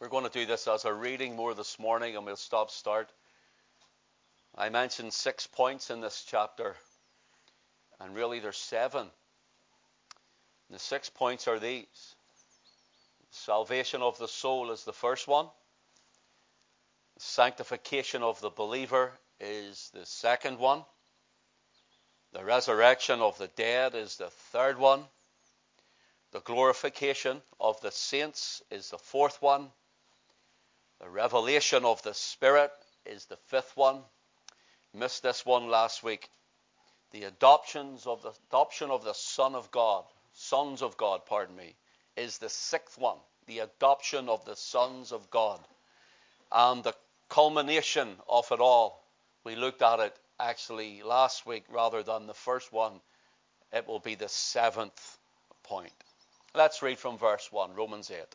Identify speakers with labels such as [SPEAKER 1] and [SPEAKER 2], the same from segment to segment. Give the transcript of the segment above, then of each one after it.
[SPEAKER 1] We're going to do this as a reading more this morning and we'll stop start. I mentioned six points in this chapter, and really there's seven. The six points are these. Salvation of the soul is the first one, sanctification of the believer is the second one, the resurrection of the dead is the third one, the glorification of the saints is the fourth one, the revelation of the Spirit is the fifth one Missed this one last week. The adoptions of the adoption of the Son of God, sons of God, pardon me, is the sixth one. The adoption of the sons of God. And the culmination of it all, we looked at it actually last week rather than the first one. It will be the seventh point. Let's read from verse 1, Romans 8.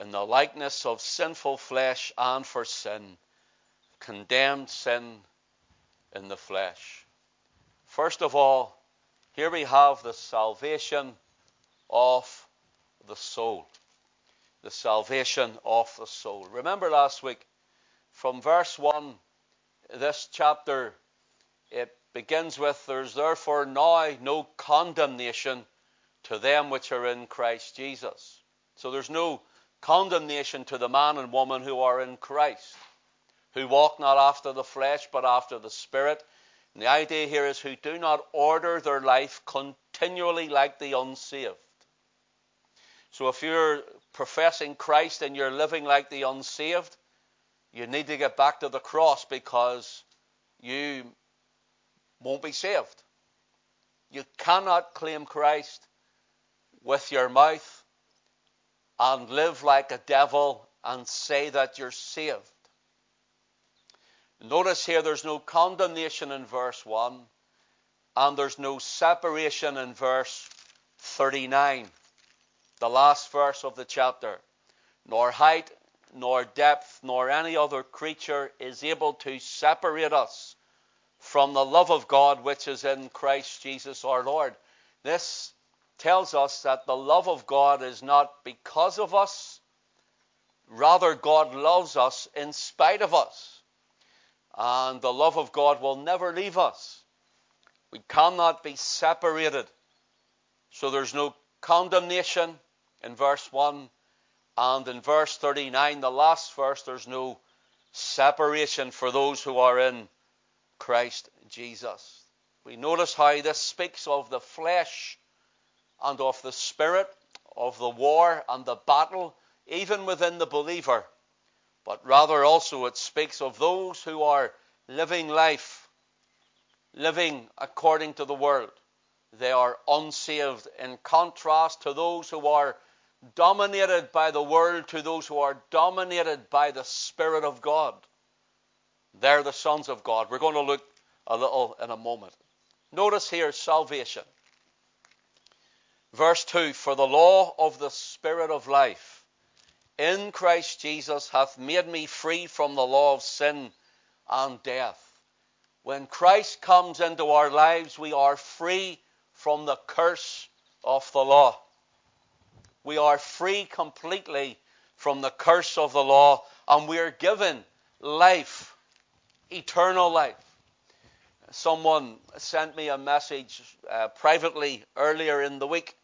[SPEAKER 1] in the likeness of sinful flesh and for sin, condemned sin in the flesh. First of all, here we have the salvation of the soul. The salvation of the soul. Remember last week, from verse 1, this chapter, it begins with There's therefore now no condemnation to them which are in Christ Jesus. So there's no condemnation to the man and woman who are in Christ who walk not after the flesh, but after the Spirit. And the idea here is who do not order their life continually like the unsaved. So if you're professing Christ and you're living like the unsaved, you need to get back to the cross because you won't be saved. You cannot claim Christ with your mouth and live like a devil and say that you're saved. Notice here there's no condemnation in verse 1, and there's no separation in verse 39, the last verse of the chapter. Nor height, nor depth, nor any other creature is able to separate us from the love of God which is in Christ Jesus our Lord. This tells us that the love of God is not because of us, rather, God loves us in spite of us. And the love of God will never leave us. We cannot be separated. So there's no condemnation in verse 1. And in verse 39, the last verse, there's no separation for those who are in Christ Jesus. We notice how this speaks of the flesh and of the spirit, of the war and the battle, even within the believer but rather also it speaks of those who are living life, living according to the world. They are unsaved in contrast to those who are dominated by the world, to those who are dominated by the Spirit of God. They're the sons of God. We're going to look a little in a moment. Notice here salvation. Verse 2 For the law of the Spirit of life in Christ Jesus hath made me free from the law of sin and death. When Christ comes into our lives, we are free from the curse of the law. We are free completely from the curse of the law, and we are given life, eternal life. Someone sent me a message uh, privately earlier in the week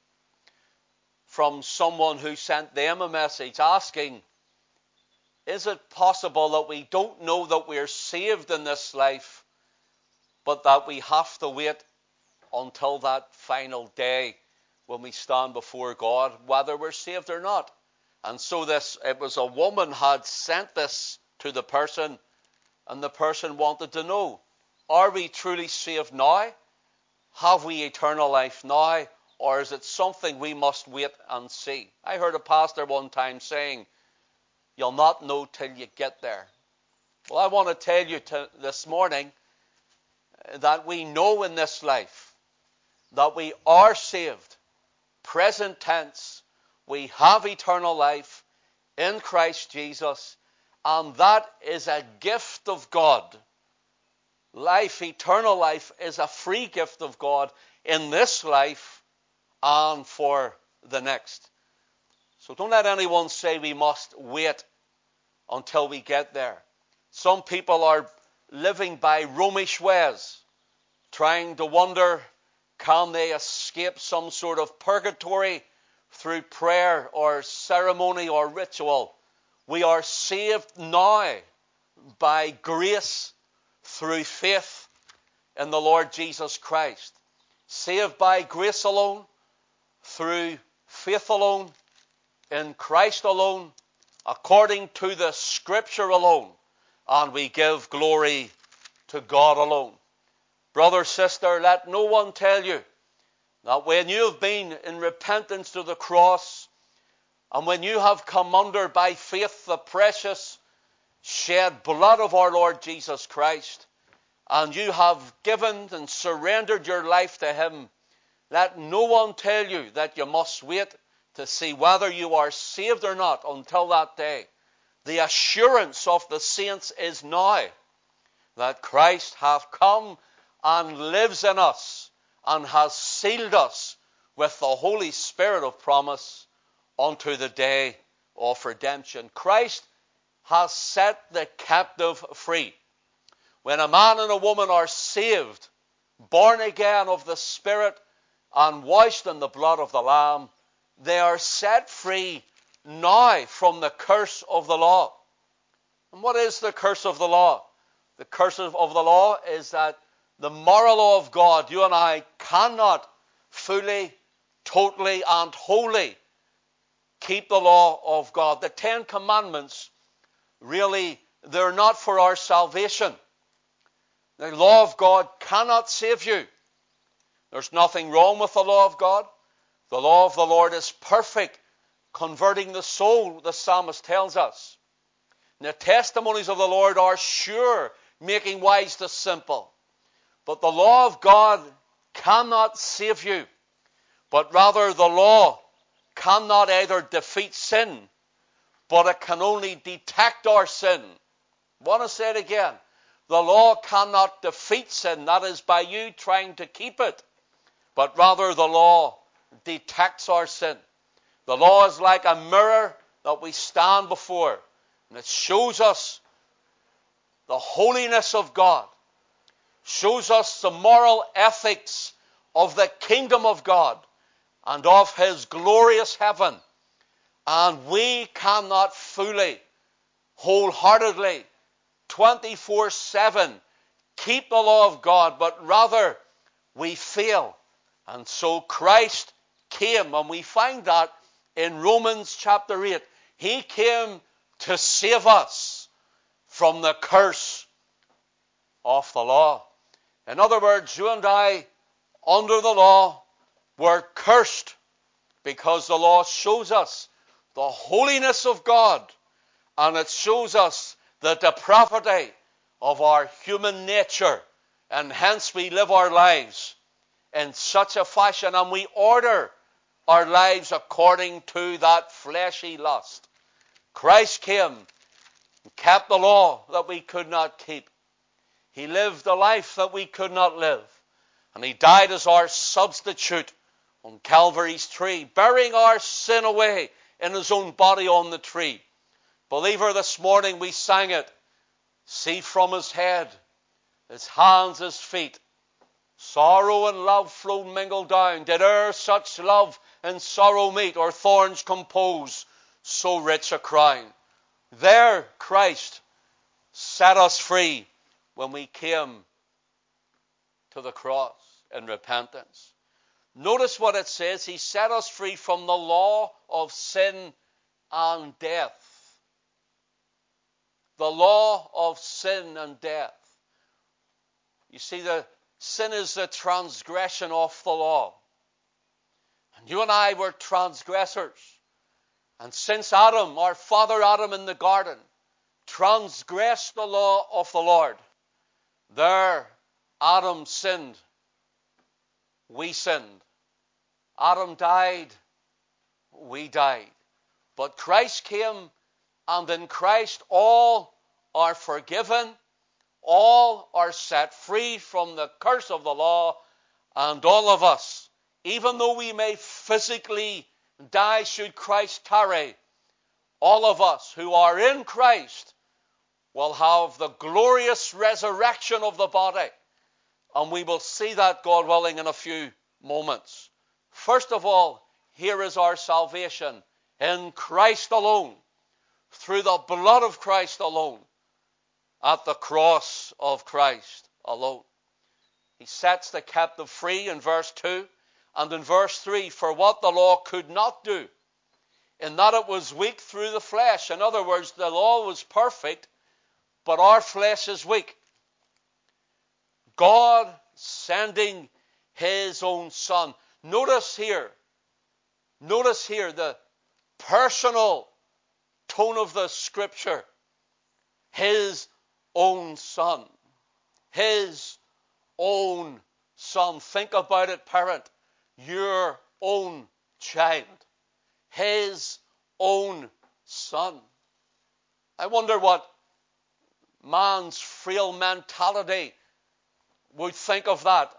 [SPEAKER 1] from someone who sent them a message asking, Is it possible that we don't know that we're saved in this life, but that we have to wait until that final day when we stand before God, whether we're saved or not? And so this, it was a woman had sent this to the person, and the person wanted to know, are we truly saved now? Have we eternal life now? Or is it something we must wait and see? I heard a pastor one time saying, you'll not know till you get there. Well, I want to tell you to, this morning that we know in this life that we are saved, present tense, we have eternal life in Christ Jesus, and that is a gift of God. Life, eternal life, is a free gift of God in this life and for the next. So don't let anyone say we must wait until we get there. Some people are living by Romish ways, trying to wonder can they escape some sort of purgatory through prayer or ceremony or ritual. We are saved now by grace through faith in the Lord Jesus Christ. Saved by grace alone, through faith alone, in Christ alone, according to the Scripture alone and we give glory to God alone. Brother, sister, let no one tell you that when you have been in repentance to the cross, and when you have come under by faith the precious shed blood of our Lord Jesus Christ, and you have given and surrendered your life to Him, let no one tell you that you must wait to see whether you are saved or not until that day. The assurance of the saints is now that Christ hath come and lives in us and has sealed us with the Holy Spirit of promise unto the day of redemption. Christ has set the captive free. When a man and a woman are saved, born again of the Spirit, and washed in the blood of the Lamb, they are set free now from the curse of the law. And what is the curse of the law? The curse of the law is that the moral law of God, you and I cannot fully, totally, and wholly keep the law of God. The Ten Commandments really, they're not for our salvation. The law of God cannot save you. There's nothing wrong with the law of God. The law of the Lord is perfect converting the soul, the psalmist tells us. And the testimonies of the Lord are sure, making wise the simple. But the law of God cannot save you, but rather the law cannot either defeat sin, but it can only detect our sin. I want to say it again. The law cannot defeat sin, that is by you trying to keep it, but rather the law detects our sin. The law is like a mirror that we stand before, and it shows us the holiness of God, shows us the moral ethics of the kingdom of God and of his glorious heaven. And we cannot fully, wholeheartedly, 24 7 keep the law of God, but rather we fail. And so Christ came, and we find that in Romans chapter 8. He came to save us from the curse of the law. In other words, you and I, under the law, were cursed because the law shows us the holiness of God and it shows us the depravity of our human nature. And hence we live our lives in such a fashion and we order our lives according to that fleshy lust. Christ came and kept the law that we could not keep. He lived the life that we could not live. And He died as our substitute on Calvary's tree, bearing our sin away in His own body on the tree. Believer, this morning we sang it. See from His head, His hands, His feet. Sorrow and love flow mingled down. Did e'er such love and sorrow meet, or thorns compose so rich a crown. There Christ set us free when we came to the cross in repentance. Notice what it says. He set us free from the law of sin and death. The law of sin and death. You see, the sin is the transgression of the law. And you and I were transgressors. And since Adam, our father Adam in the garden, transgressed the law of the Lord, there Adam sinned. We sinned. Adam died. We died. But Christ came, and in Christ all are forgiven, all are set free from the curse of the law, and all of us, even though we may physically die should Christ tarry, all of us who are in Christ will have the glorious resurrection of the body. And we will see that, God willing, in a few moments. First of all, here is our salvation in Christ alone, through the blood of Christ alone, at the cross of Christ alone. He sets the captive free in verse 2 and in verse 3 for what the law could not do, in that it was weak through the flesh. In other words, the law was perfect, but our flesh is weak. God sending his own son. Notice here, notice here the personal tone of the scripture. His own son. His own son. Think about it, parent. Your own child. His own son. I wonder what man's frail mentality would think of that.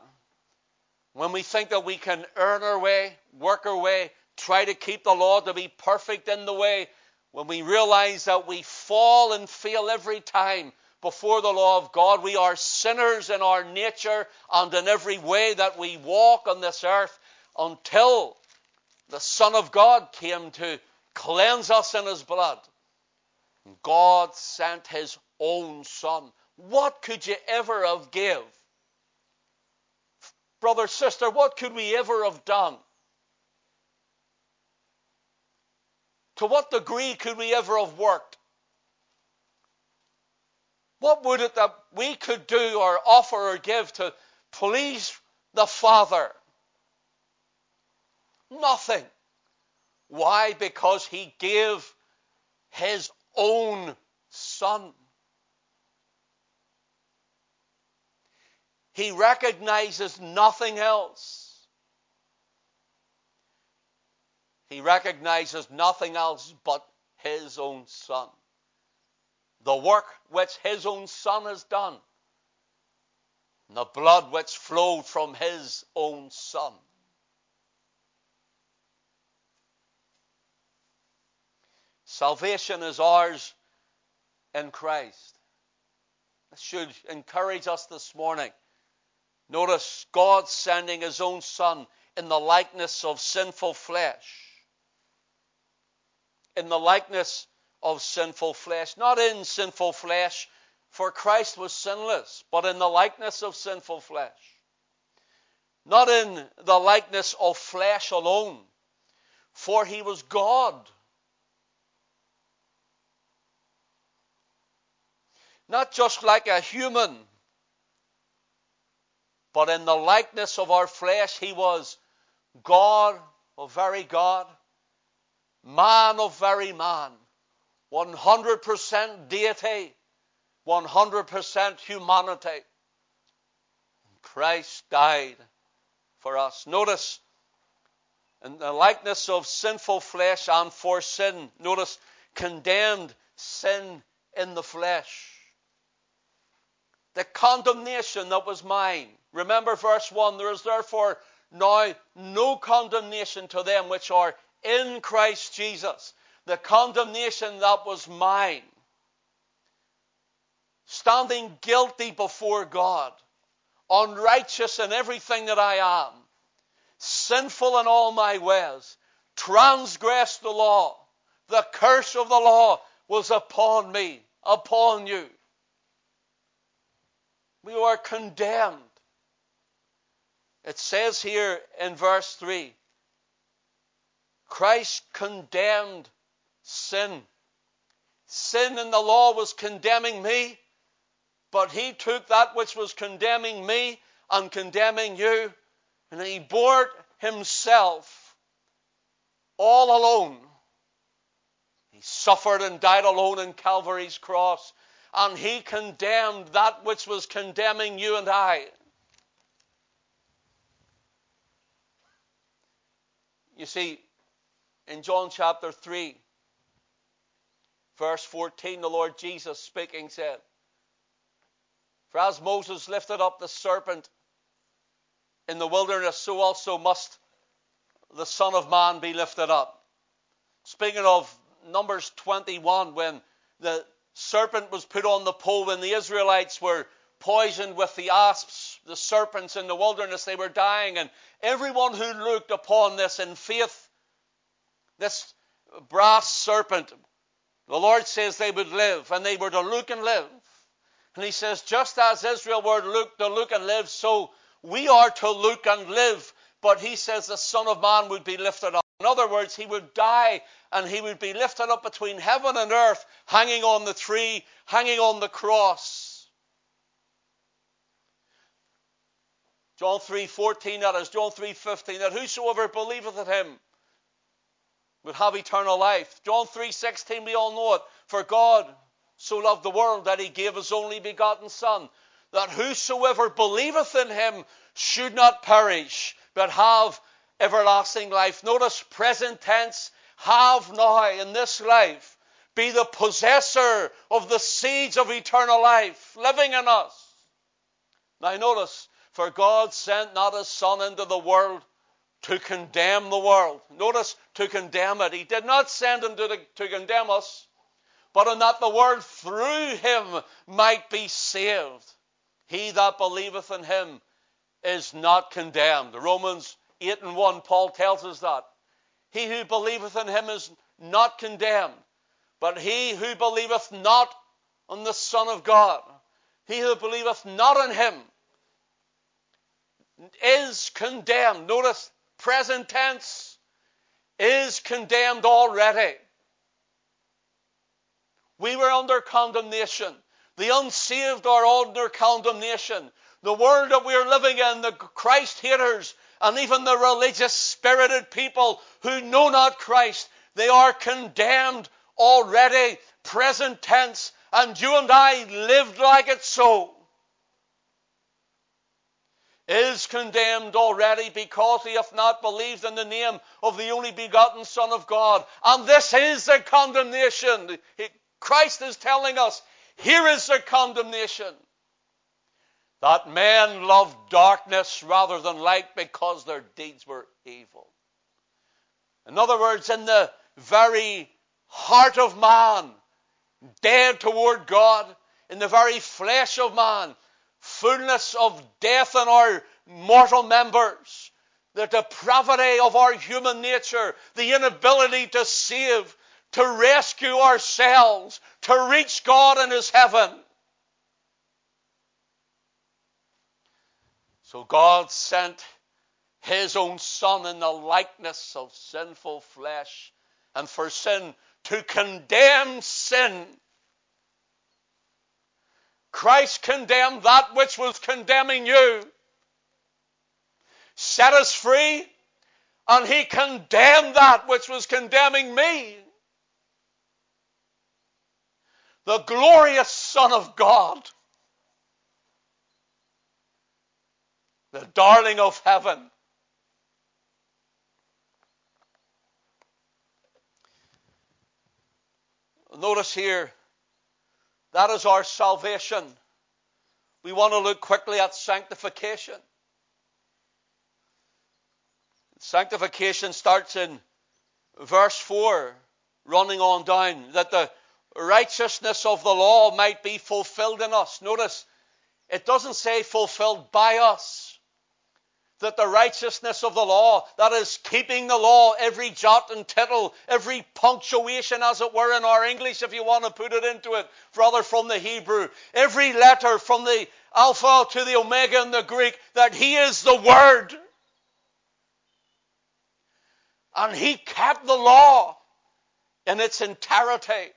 [SPEAKER 1] When we think that we can earn our way, work our way, try to keep the law to be perfect in the way, when we realize that we fall and fail every time before the law of God, we are sinners in our nature and in every way that we walk on this earth until the Son of God came to cleanse us in His blood. God sent His own Son. What could you ever have give? Brother, sister, what could we ever have done To what degree could we ever have worked? What would it that we could do or offer or give to please the Father? Nothing. Why? Because He gave His own Son. He recognizes nothing else. He recognizes nothing else but his own Son. The work which his own Son has done, the blood which flowed from his own Son. Salvation is ours in Christ. This should encourage us this morning. Notice God sending his own Son in the likeness of sinful flesh in the likeness of sinful flesh. Not in sinful flesh, for Christ was sinless, but in the likeness of sinful flesh. Not in the likeness of flesh alone, for he was God. Not just like a human, but in the likeness of our flesh, he was God, a very God, man of very man, 100% deity, 100% humanity. Christ died for us. Notice, in the likeness of sinful flesh and for sin, notice, condemned sin in the flesh. The condemnation that was mine. Remember verse 1 there is therefore now no condemnation to them which are in Christ Jesus. The condemnation that was mine. Standing guilty before God, unrighteous in everything that I am, sinful in all my ways, transgressed the law. The curse of the law was upon me, upon you. We were condemned. It says here in verse 3 Christ condemned sin. Sin in the law was condemning me, but he took that which was condemning me and condemning you, and he bore it himself all alone He suffered and died alone in Calvary's cross. And he condemned that which was condemning you and I. You see, in John chapter 3, verse 14, the Lord Jesus speaking said, For as Moses lifted up the serpent in the wilderness, so also must the Son of Man be lifted up. Speaking of Numbers 21, when the serpent was put on the pole, when the Israelites were poisoned with the asps, the serpents in the wilderness, they were dying, and everyone who looked upon this in faith, this brass serpent, the Lord says they would live, and they were to look and live. And He says, just as Israel were to look, to look and live, so we are to look and live. But He says the Son of Man would be lifted up. In other words, He would die and He would be lifted up between heaven and earth, hanging on the tree, hanging on the cross. John 3:14 that is John 3:15 that whosoever believeth in him would have eternal life. John 3:16 we all know it. For God so loved the world that he gave his only begotten son that whosoever believeth in him should not perish but have everlasting life. Notice present tense have now in this life be the possessor of the seeds of eternal life living in us. Now notice, for God sent not his son into the world to condemn the world. Notice, to condemn it. He did not send him to, the, to condemn us, but in that the world through him might be saved. He that believeth in him is not condemned. Romans 8 and 1, Paul tells us that. He who believeth in him is not condemned, but he who believeth not on the Son of God, he who believeth not in him, is condemned. Notice present tense, is condemned already. We were under condemnation. The unsaved are under condemnation. The world that we are living in, the Christ haters, and even the religious spirited people who know not Christ, they are condemned already, present tense, and you and I lived like it so is condemned already because he hath not believed in the name of the only begotten Son of God. And this is the condemnation. Christ is telling us, here is the condemnation. That men loved darkness rather than light because their deeds were evil. In other words, in the very heart of man, dead toward God, in the very flesh of man, fullness of death in our mortal members, the depravity of our human nature, the inability to save, to rescue ourselves, to reach God in His heaven. So God sent His own Son in the likeness of sinful flesh, and for sin to condemn sin Christ condemned that which was condemning you, set us free, and He condemned that which was condemning me. The glorious Son of God, the darling of heaven. Notice here that is our salvation. We want to look quickly at sanctification. Sanctification starts in verse 4, running on down, that the righteousness of the law might be fulfilled in us. Notice, it doesn't say fulfilled by us that the righteousness of the law, that is keeping the law, every jot and tittle, every punctuation, as it were, in our English, if you want to put it into it, rather from the Hebrew, every letter from the Alpha to the Omega in the Greek, that He is the Word. And He kept the law in its entirety,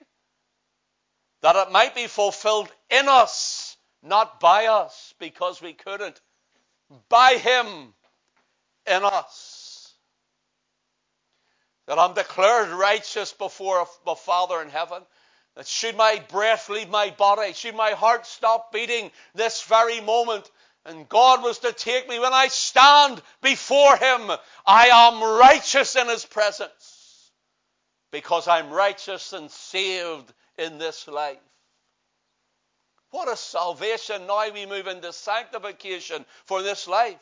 [SPEAKER 1] that it might be fulfilled in us, not by us, because we couldn't by Him in us. that I'm declared righteous before my Father in heaven. That should my breath leave my body, should my heart stop beating this very moment, and God was to take me when I stand before Him, I am righteous in His presence because I'm righteous and saved in this life. What a salvation. Now we move into sanctification for this life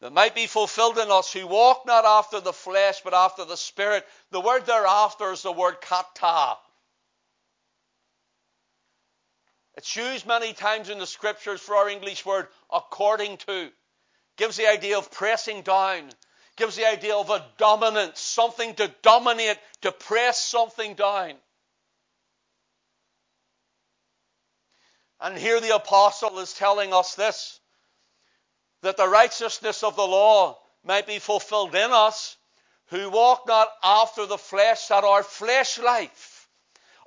[SPEAKER 1] that might be fulfilled in us who walk not after the flesh but after the Spirit. The word thereafter is the word kata. It's used many times in the scriptures for our English word according to. Gives the idea of pressing down. Gives the idea of a dominance, something to dominate, to press something down. And here the apostle is telling us this that the righteousness of the law might be fulfilled in us who walk not after the flesh, that our flesh life,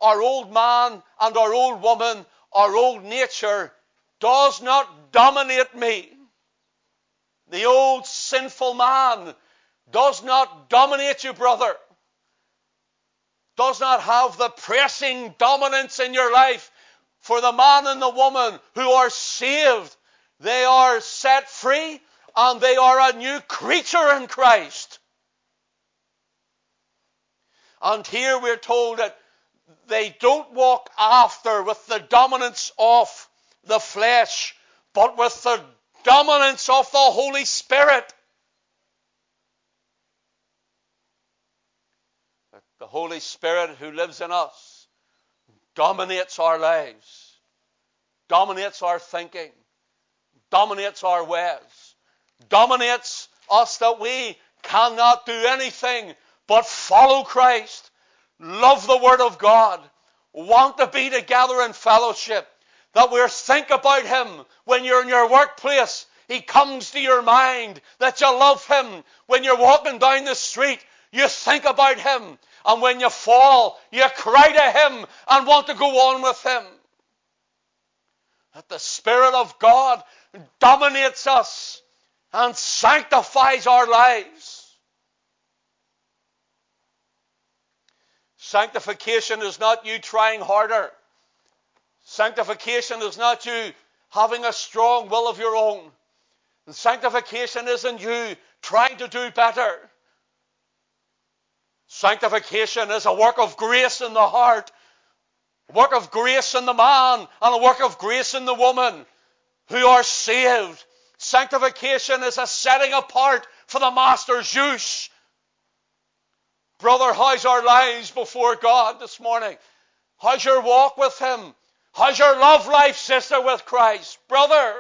[SPEAKER 1] our old man and our old woman, our old nature does not dominate me. The old sinful man does not dominate you, brother. Does not have the pressing dominance in your life for the man and the woman who are saved. They are set free and they are a new creature in Christ. And here we're told that they don't walk after with the dominance of the flesh, but with the dominance of the Holy Spirit. The Holy Spirit who lives in us dominates our lives, dominates our thinking, dominates our ways, dominates us that we cannot do anything but follow Christ, love the Word of God, want to be together in fellowship, that we think about Him when you're in your workplace. He comes to your mind that you love Him. When you're walking down the street, you think about Him. And when you fall, you cry to Him and want to go on with Him. That the Spirit of God dominates us and sanctifies our lives. Sanctification is not you trying harder. Sanctification is not you having a strong will of your own. And sanctification isn't you trying to do better. Sanctification is a work of grace in the heart, a work of grace in the man, and a work of grace in the woman who are saved. Sanctification is a setting apart for the Master's use. Brother, how's our lives before God this morning? How's your walk with Him? How's your love life, sister, with Christ? Brother,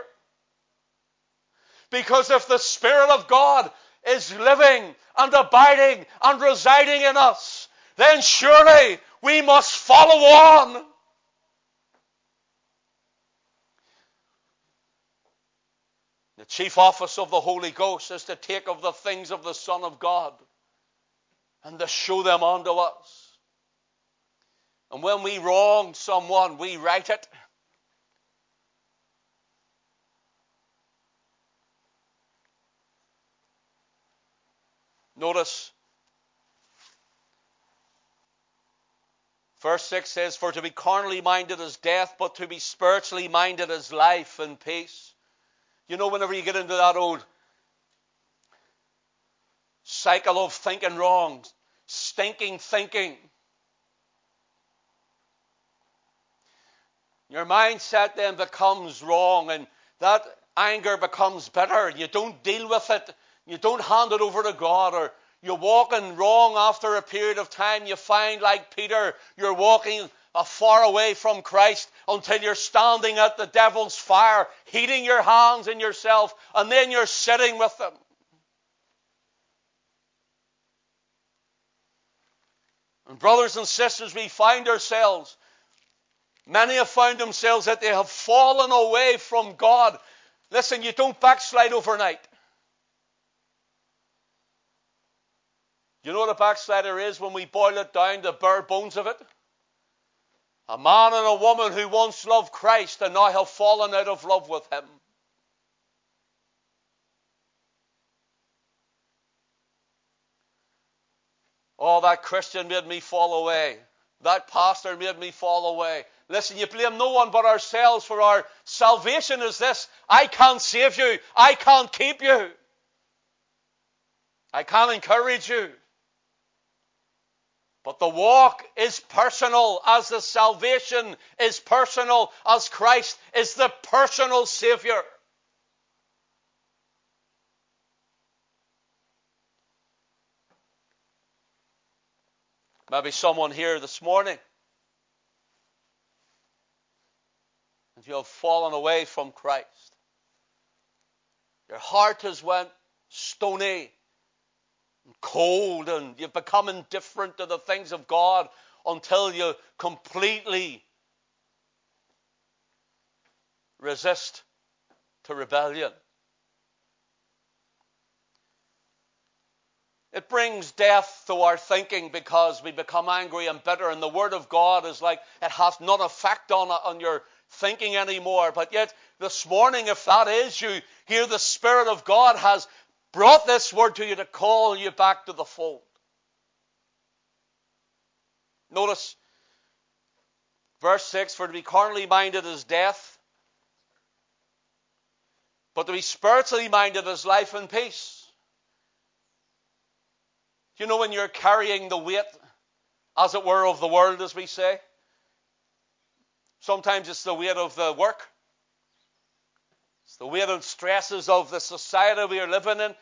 [SPEAKER 1] because if the Spirit of God is living and abiding and residing in us, then surely we must follow on. The chief office of the Holy Ghost is to take of the things of the Son of God and to show them unto us. And when we wrong someone, we right it. Notice Verse 6 says, For to be carnally minded is death, but to be spiritually minded is life and peace. You know, whenever you get into that old cycle of thinking wrong, stinking thinking, your mindset then becomes wrong, and that anger becomes bitter. You don't deal with it you don't hand it over to God or you're walking wrong after a period of time. You find, like Peter, you're walking far away from Christ until you're standing at the devil's fire, heating your hands and yourself, and then you're sitting with them. And brothers and sisters, we find ourselves, many have found themselves that they have fallen away from God. Listen, you don't backslide overnight. You know what a backslider is when we boil it down to bare bones of it? A man and a woman who once loved Christ and now have fallen out of love with Him. Oh, that Christian made me fall away. That pastor made me fall away. Listen, you blame no one but ourselves for our salvation is this. I can't save you. I can't keep you. I can't encourage you. But the walk is personal as the salvation is personal as Christ is the personal Savior. Maybe someone here this morning and you have fallen away from Christ. Your heart has went stony cold and you've become indifferent to the things of God until you completely resist to rebellion. It brings death to our thinking because we become angry and bitter, and the Word of God is like it has no effect on, on your thinking anymore. But yet, this morning, if that is you, here the Spirit of God has brought this Word to you to call you back to the fold. Notice verse 6 For to be carnally minded is death, but to be spiritually minded is life and peace. Do you know, when you're carrying the weight, as it were, of the world, as we say, sometimes it's the weight of the work, it's the weight and stresses of the society we are living in.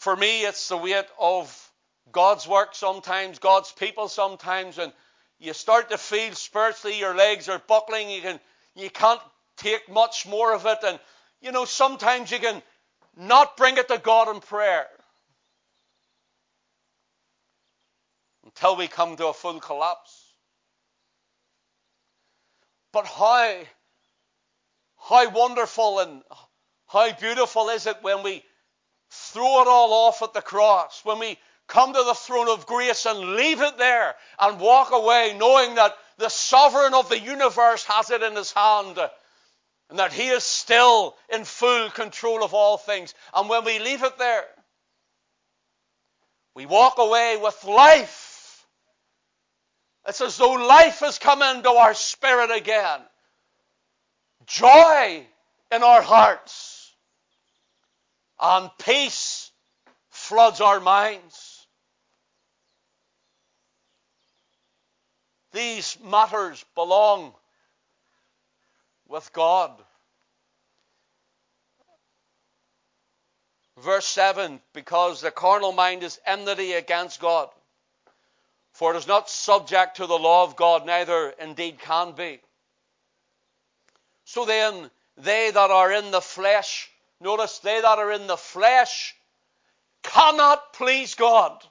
[SPEAKER 1] For me, it's the weight of God's work sometimes, God's people sometimes, and you start to feel spiritually your legs are buckling, you can you can't take much more of it, and you know, sometimes you can not bring it to God in prayer. until we come to a full collapse. But how, how wonderful and how beautiful is it when we throw it all off at the cross, when we come to the throne of grace and leave it there and walk away knowing that the sovereign of the universe has it in his hand and that he is still in full control of all things. And when we leave it there, we walk away with life it's as though life has come into our spirit again. Joy in our hearts. And peace floods our minds. These matters belong with God. Verse 7 because the carnal mind is enmity against God. For it is not subject to the law of God, neither indeed can be. So then, they that are in the flesh, notice they that are in the flesh cannot please God.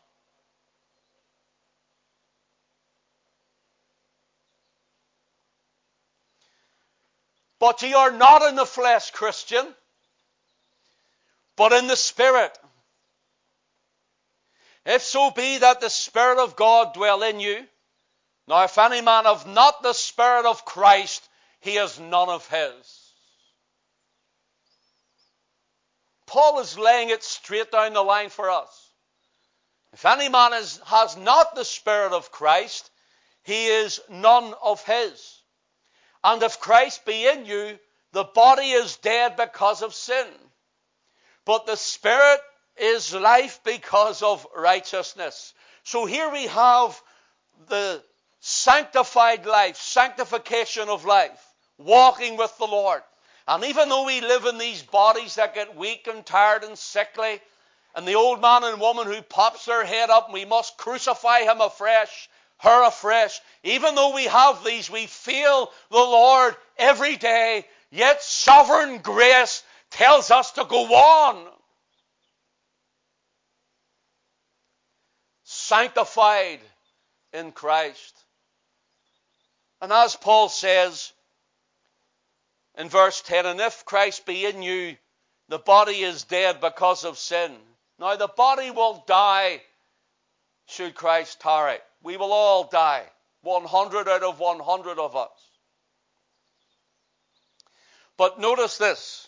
[SPEAKER 1] But ye are not in the flesh, Christian, but in the Spirit. If so be that the Spirit of God dwell in you. Now, if any man have not the Spirit of Christ, he is none of his. Paul is laying it straight down the line for us. If any man is, has not the Spirit of Christ, he is none of his. And if Christ be in you, the body is dead because of sin. But the Spirit is life because of righteousness. So here we have the sanctified life, sanctification of life, walking with the Lord. And even though we live in these bodies that get weak and tired and sickly, and the old man and woman who pops their head up, and we must crucify him afresh, her afresh. Even though we have these, we feel the Lord every day, yet sovereign grace tells us to go on. sanctified in Christ. And as Paul says in verse 10, and if Christ be in you, the body is dead because of sin. Now, the body will die should Christ tarry. We will all die. 100 out of 100 of us. But notice this.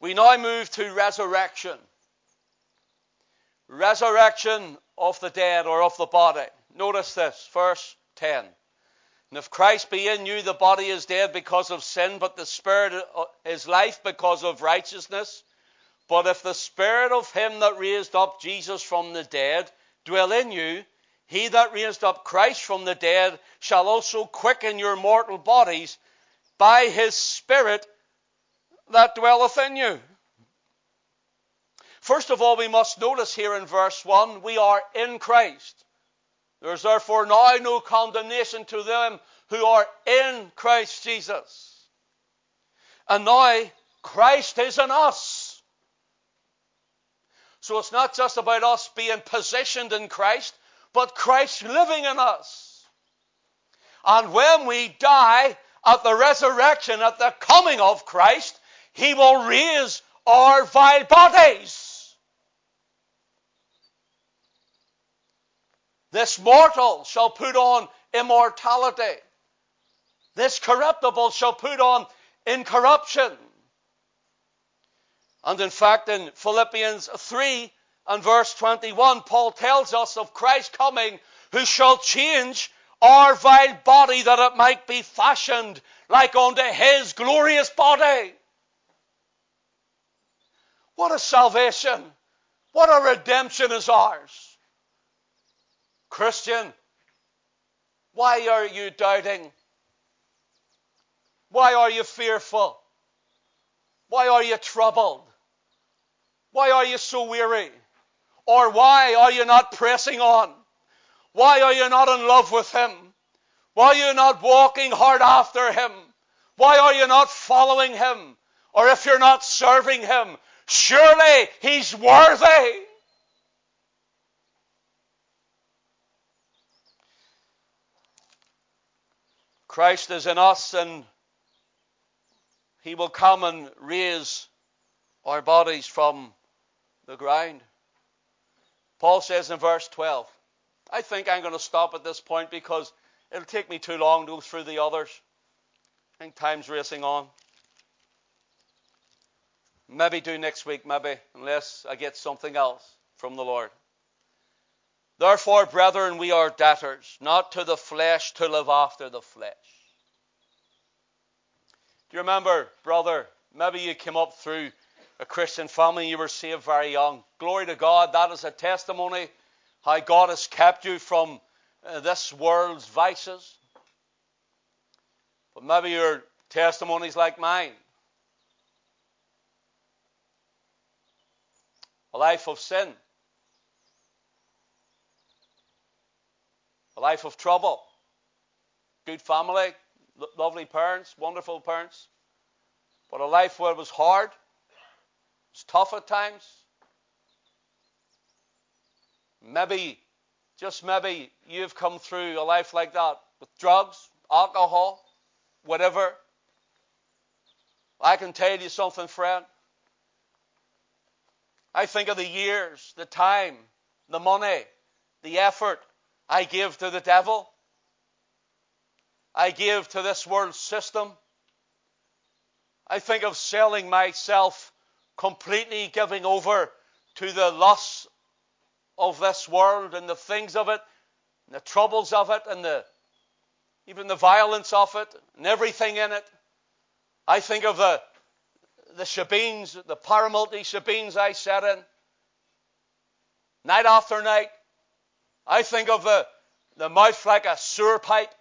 [SPEAKER 1] We now move to resurrection. resurrection of the dead or of the body. Notice this, verse 10. And if Christ be in you, the body is dead because of sin, but the spirit is life because of righteousness. But if the spirit of him that raised up Jesus from the dead dwell in you, he that raised up Christ from the dead shall also quicken your mortal bodies by his spirit that dwelleth in you. First of all, we must notice here in verse 1 we are in Christ. There is therefore now no condemnation to them who are in Christ Jesus. And now Christ is in us. So it's not just about us being positioned in Christ, but Christ living in us. And when we die at the resurrection, at the coming of Christ, He will raise our vile bodies. This mortal shall put on immortality. This corruptible shall put on incorruption. And in fact, in Philippians 3 and verse 21, Paul tells us of Christ coming, who shall change our vile body that it might be fashioned like unto his glorious body. What a salvation! What a redemption is ours! Christian, why are you doubting? Why are you fearful? Why are you troubled? Why are you so weary? Or why are you not pressing on? Why are you not in love with Him? Why are you not walking hard after Him? Why are you not following Him? Or if you're not serving Him, surely He's worthy. Christ is in us and he will come and raise our bodies from the ground. Paul says in verse 12, I think I'm going to stop at this point because it'll take me too long to go through the others. I think time's racing on. Maybe do next week, maybe, unless I get something else from the Lord. Therefore, brethren, we are debtors, not to the flesh to live after the flesh. Do you remember, brother? Maybe you came up through a Christian family you were saved very young. Glory to God, that is a testimony how God has kept you from uh, this world's vices. But maybe your testimony's like mine. A life of sin. A life of trouble. Good family, lovely parents, wonderful parents, but a life where it was hard, it's tough at times. Maybe, just maybe, you've come through a life like that with drugs, alcohol, whatever. I can tell you something, friend. I think of the years, the time, the money, the effort, I give to the devil. I give to this world system. I think of selling myself completely, giving over to the lusts of this world and the things of it, and the troubles of it, and the even the violence of it, and everything in it. I think of the the shebeens, the paramulti shebeens I sat in, night after night, I think of the, the mouth like a sewer pipe.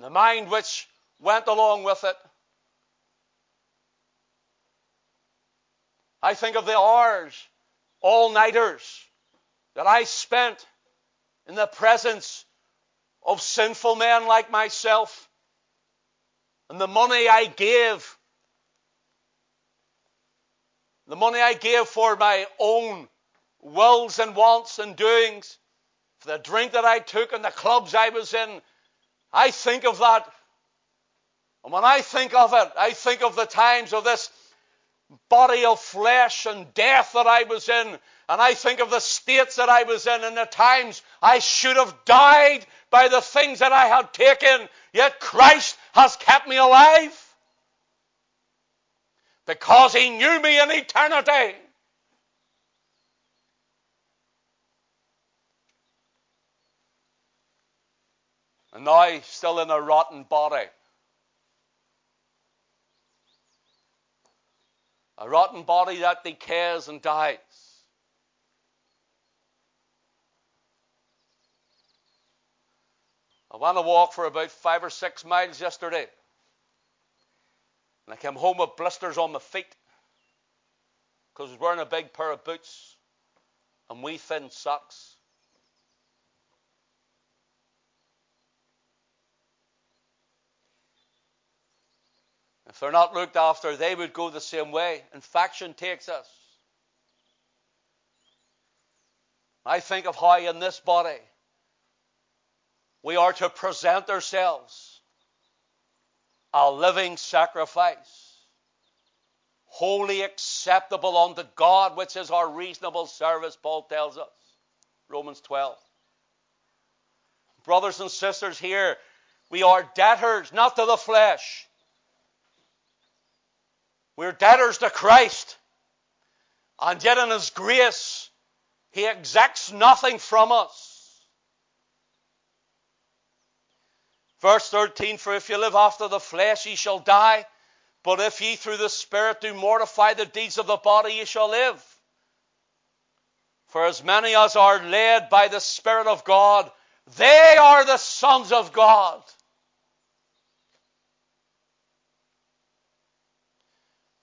[SPEAKER 1] The mind which went along with it. I think of the hours, all nighters, that I spent in the presence of sinful men like myself, and the money I gave, the money I gave for my own wills and wants and doings, for the drink that I took and the clubs I was in. I think of that. And when I think of it, I think of the times of this body of flesh and death that I was in. And I think of the states that I was in and the times I should have died by the things that I had taken. Yet Christ has kept me alive. Because he knew me in eternity. And now still in a rotten body. A rotten body that decays and dies. I went a walk for about five or six miles yesterday. And I came home with blisters on my feet because I was wearing a big pair of boots and wee thin socks. If they're not looked after, they would go the same way. And faction takes us. I think of how in this body we are to present ourselves a living sacrifice, wholly acceptable unto God, which is our reasonable service, Paul tells us. Romans 12. Brothers and sisters, here we are debtors, not to the flesh. We're debtors to Christ. And yet, in His grace, He exacts nothing from us. Verse 13 For if you live after the flesh, ye shall die. But if ye through the Spirit do mortify the deeds of the body, ye shall live. For as many as are led by the Spirit of God, they are the sons of God.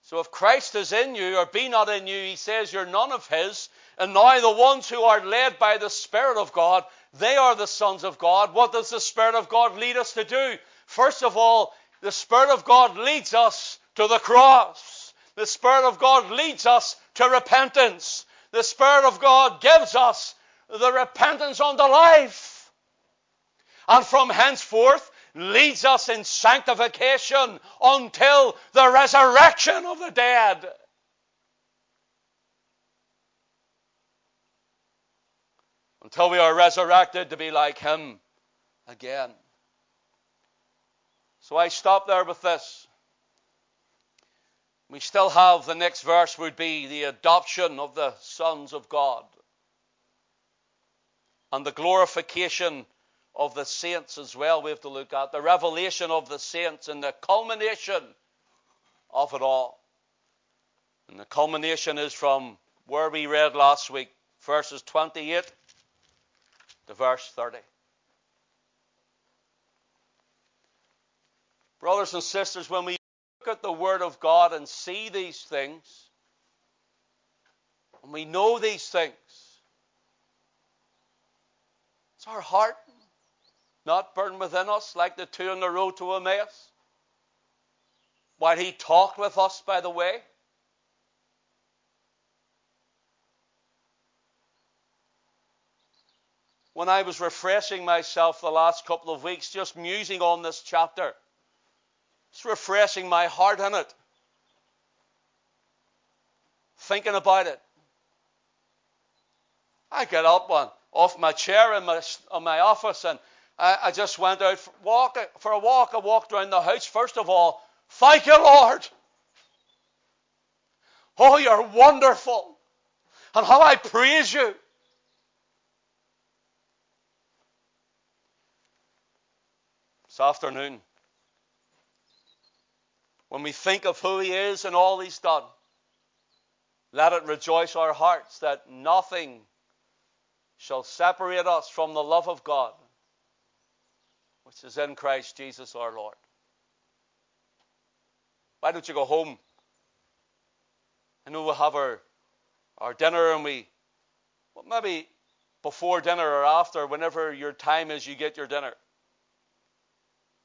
[SPEAKER 1] So if Christ is in you or be not in you, he says you're none of his. And now the ones who are led by the Spirit of God, they are the sons of God. What does the Spirit of God lead us to do? First of all, the Spirit of God leads us to the cross. The Spirit of God leads us to repentance. The Spirit of God gives us the repentance unto life. And from henceforth leads us in sanctification until the resurrection of the dead. until we are resurrected to be like Him again. So I stop there with this. We still have the next verse would be the adoption of the sons of God and the glorification of the saints as well. We have to look at the revelation of the saints and the culmination of it all. And the culmination is from where we read last week, verses 28 to verse 30. Brothers and sisters, when we look at the Word of God and see these things, and we know these things, it's our heart not burn within us like the two on the road to Emmaus? While he talked with us by the way? when I was refreshing myself the last couple of weeks, just musing on this chapter. It's refreshing my heart in it. Thinking about it. I get up on, off my chair in my, in my office and I, just went out for, walk, for a walk. I walked around the house. First of all, thank you, Lord. Oh, you're wonderful. And how I praise you. this afternoon. When we think of who He is and all He's done, let it rejoice our hearts that nothing shall separate us from the love of God, which is in Christ Jesus our Lord. Why don't you go home? I know we'll have our, our dinner and we, well, maybe before dinner or after, whenever your time is, you get your dinner.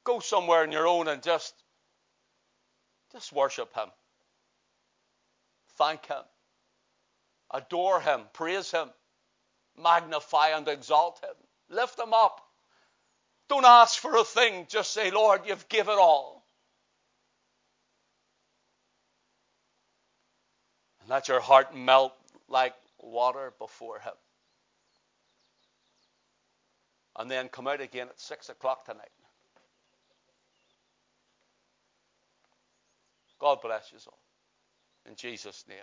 [SPEAKER 1] Go somewhere on your own and just, just worship Him. Thank Him. Adore Him. Praise Him. Magnify and exalt Him. Lift Him up. Don't ask for a thing. Just say, Lord, you've given all. And let your heart melt like water before Him. And then come out again at six o'clock tonight. God bless you all. In Jesus' name.